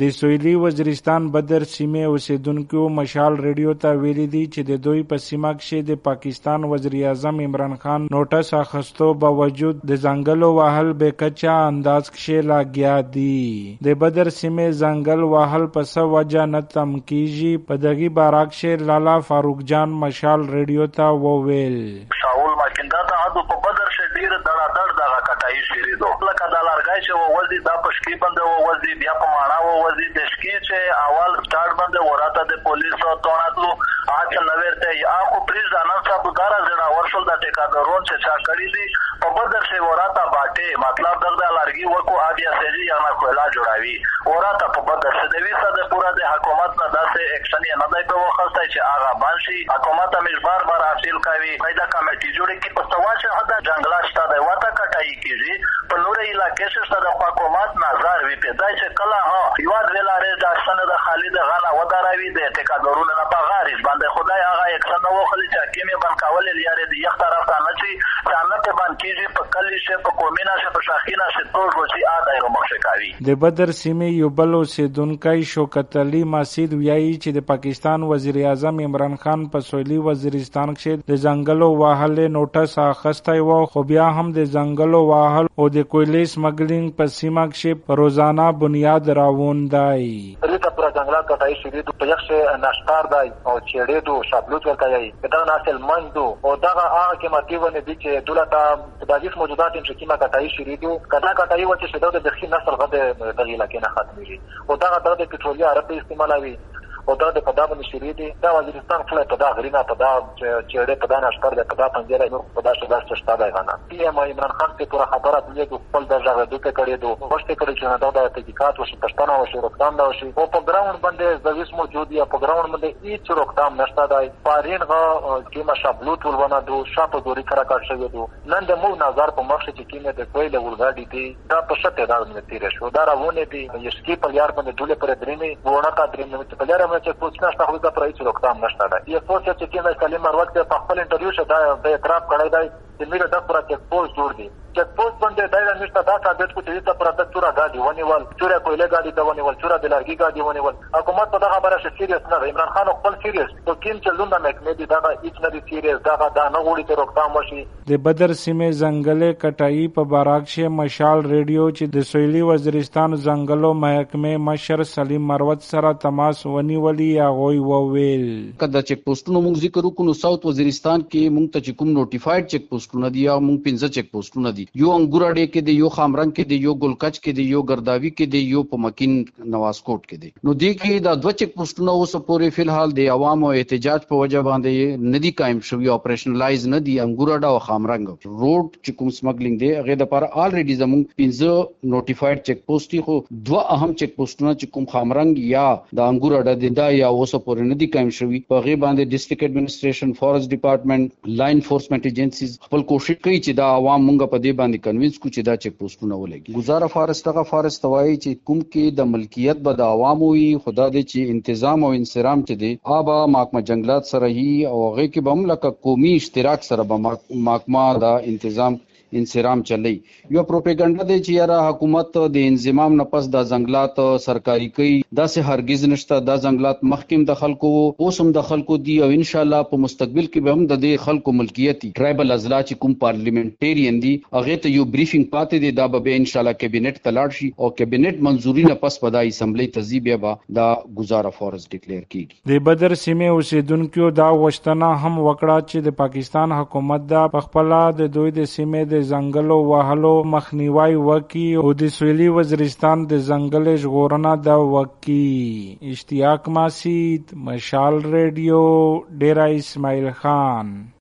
د سویلی وزیرستان بدر سیمه اوسیدونکو مشال ریډیو ته ویلي دي چې د دوی په سیمه کې د پاکستان وزیر اعظم عمران خان نوټس اخستو باوجود د ځنګلو وهل به کچا انداز کې لاګیا دي. د بدر سیمه ځنګل وهل په څه وجه نه تم کیږي په دغه باراک شه لالا فاروق جان مشال ریډیو ته وویل شاول ماکیندا ته د په بدر شه ډیر دړه دړ دغه کټای شری دو لکه د لارګای شه وځي د پشکی بند وځي بیا په مانا وځي د شکی چې اول سٹارټ بند وراته د پولیس او توناتلو اج نوورته یا خو پریز نن صاحب ګارا زړه ورسول د ټیکاګرون چې چا کړی دي په بدر شه وراته باټه مطلب دغه لارګي وکو ابیا سېجی یا نه کولا جوړاوي وراته په بدر شه د ویسا د پورا د حکومت نه داسې اکشن نه دی په چې هغه بانشي حکومت هم بار بار حاصل کوي، پیدا کمیټي جوړه کی په سواشه هدا جنگلا شته د وتا کټای کیږي. په نورې علاقې څخه د حکومت نظر وی پیدا چې کله ها یو د لارې د سن د خالد غنا وداروي د ټیکادورونو نه په غاریز باندې خدای هغه اکشن نو خلی چې کیمه بن کول لري د یخ طرف ته نه چی ځانه ته باندې کیږي په کلی شه په کومینه شه په شاخینه شه ټول روزي اده یو مخ کوي. د بدر سیمه یو بل اوسیدونکو شوکت علي مسجد ویایي چې د پاکستان وزیر اعظم عمران خان په سویلي وزیرستان کې د ځنګلو واهل نوټس اخستای و. خو بیا هم د ځنګلو واهل او د کویلې سمګلینګ په سیمه کې روزانه بنیاد راووندای ریته پر ځنګلات کټای شوی د په یخ نشکار دی او چېړې دو شابلوت ورکوي دا ناسل مندو او دا هغه کې ماتي ونه دي چې دولت د دایف موجودات چې کیما کټای شوی دو کدا کټای و چې شدو د بخي نسل غد دغه لکه نه ختمي او دا د پټرولي عرب استعمالوي او دا د پدا باندې شری دي دا وزیرستان خپل پدا غرینا پدا چې ډېر پدا نشکر د پدا پنځه نور پدا شته د شتا دی غنا پی ام عمران خان ته پورا خبره دی چې خپل د ځای د ته کړي دو وشته کړي چې دا د تحقیقات او پښتنه او شروکتان دا شي او په ګراوند باندې د ویس موجود یا په ګراوند باندې هیڅ روکتام نشته دی پارین غا کې ما شابلوت ولونه دو شاته دوری کرا کار شوی دو نن د مو نظر په مخ چې کینه د کوی له ولګاډي دي دا په شته دا نه تیر شو دا راونه دي یشکی په یار باندې دوله پر درېنی ونه کا درېنی په لاره کوم چې پوښتنه شته خو دا پر هیڅ روکتام نشته دا یو څه چې کینه کلمه وروت په خپل انټرویو شته دا اعتراف کړی دی چې میره د پر چک پوسټ جوړ دی چک پوسټ باندې دا نه نشته دا ثابت کو چې دا پر د تورا غاډي ونیول تورا کویله غاډي دا ونیول تورا د لارګي غاډي ونیول حکومت په دغه خبره شې سیریس نه عمران خان خپل سیریس تو کیم چې لونه مکنه دي دا هیڅ نه دي سیریس دا دا نه غوړي ته روکتام وشي د بدر سیمه ځنګلې کټای په باراکشه مشال ریډیو چې د سویلي وزیرستان محکمه مشر سلیم مروت سره تماس ونیولي یا غوي وویل کله چک پوسټونو موږ ذکر وکړو ساوث وزیرستان کې موږ ته کوم نوټیفاید چک پوسټونه دي یا موږ پنځه چک پوسټونه دي یو انګور اډې کې دی، یو خامرنګ کې دی، یو ګلکچ کې دی، یو ګرداوی کې دی، یو په مکین نواز کوټ کې دی۔ نو دې کې دا دوه چک پوسټونه اوس پورې فلحال د عوامو احتجاج په وجه باندې ندي قائم شوی اپریشنلایز نه دي انګور اډا او خامرنګ روډ چې کوم سمګلینګ دی هغه د پر الریډي زموږ پنځه نوټیفاید چک پوسټي خو۔ دوه اهم چک پوسټونه چې کوم خامرنګ یا د انګور اډا دی دا یا اوس پورې ندي قائم شوی۔ په غي باندې district administration forest department line enforcement agencies خپل کوشش کوي چې دا عوام مونږ په دې باندې کنوینس کو چې دا چک پوسټونه ولګي. گزاره فارست هغه فارست توای چې کوم کې د ملکیت به د عوامو وي خدا دې چې انتظام او انصرام چې دی آبا ماکما جنگلات سره هي او هغه کې به هم لکه قومي اشتراک سره به ماکما دا انتظام انسرام چلی۔ یو پروپاګاندا دی چې یاره حکومت د انضمام نه پس د ځنګلات سرکاري کوي دا سه هرگز نشته د ځنګلات مخکیم د خلکو اوس هم د خلکو دی او ان شاء الله په مستقبل کې به هم د دې خلکو ملکیت ټرایبل ازلا چې کوم پارلیمنټریان دي هغه ته یو بریفینګ پاتې دی دا به ان شاء الله کابینټ تلاړ شي او کابینټ منزوري نه پس په اسمبلی تزیب به دا گزاره فورست ډیکلیئر کیږي د بدر سیمه اوسیدونکو دا وشتنه هم وکړه چې د پاکستان حکومت دا خپل د دوی د سیمه د ځنګلو وهلو مخنیوي وکي او د سویلي وزیرستان د ځنګل ژغورنه د وکي اشتیاق ماسید، مشال ریډیو ډیرا اسماعیل خان.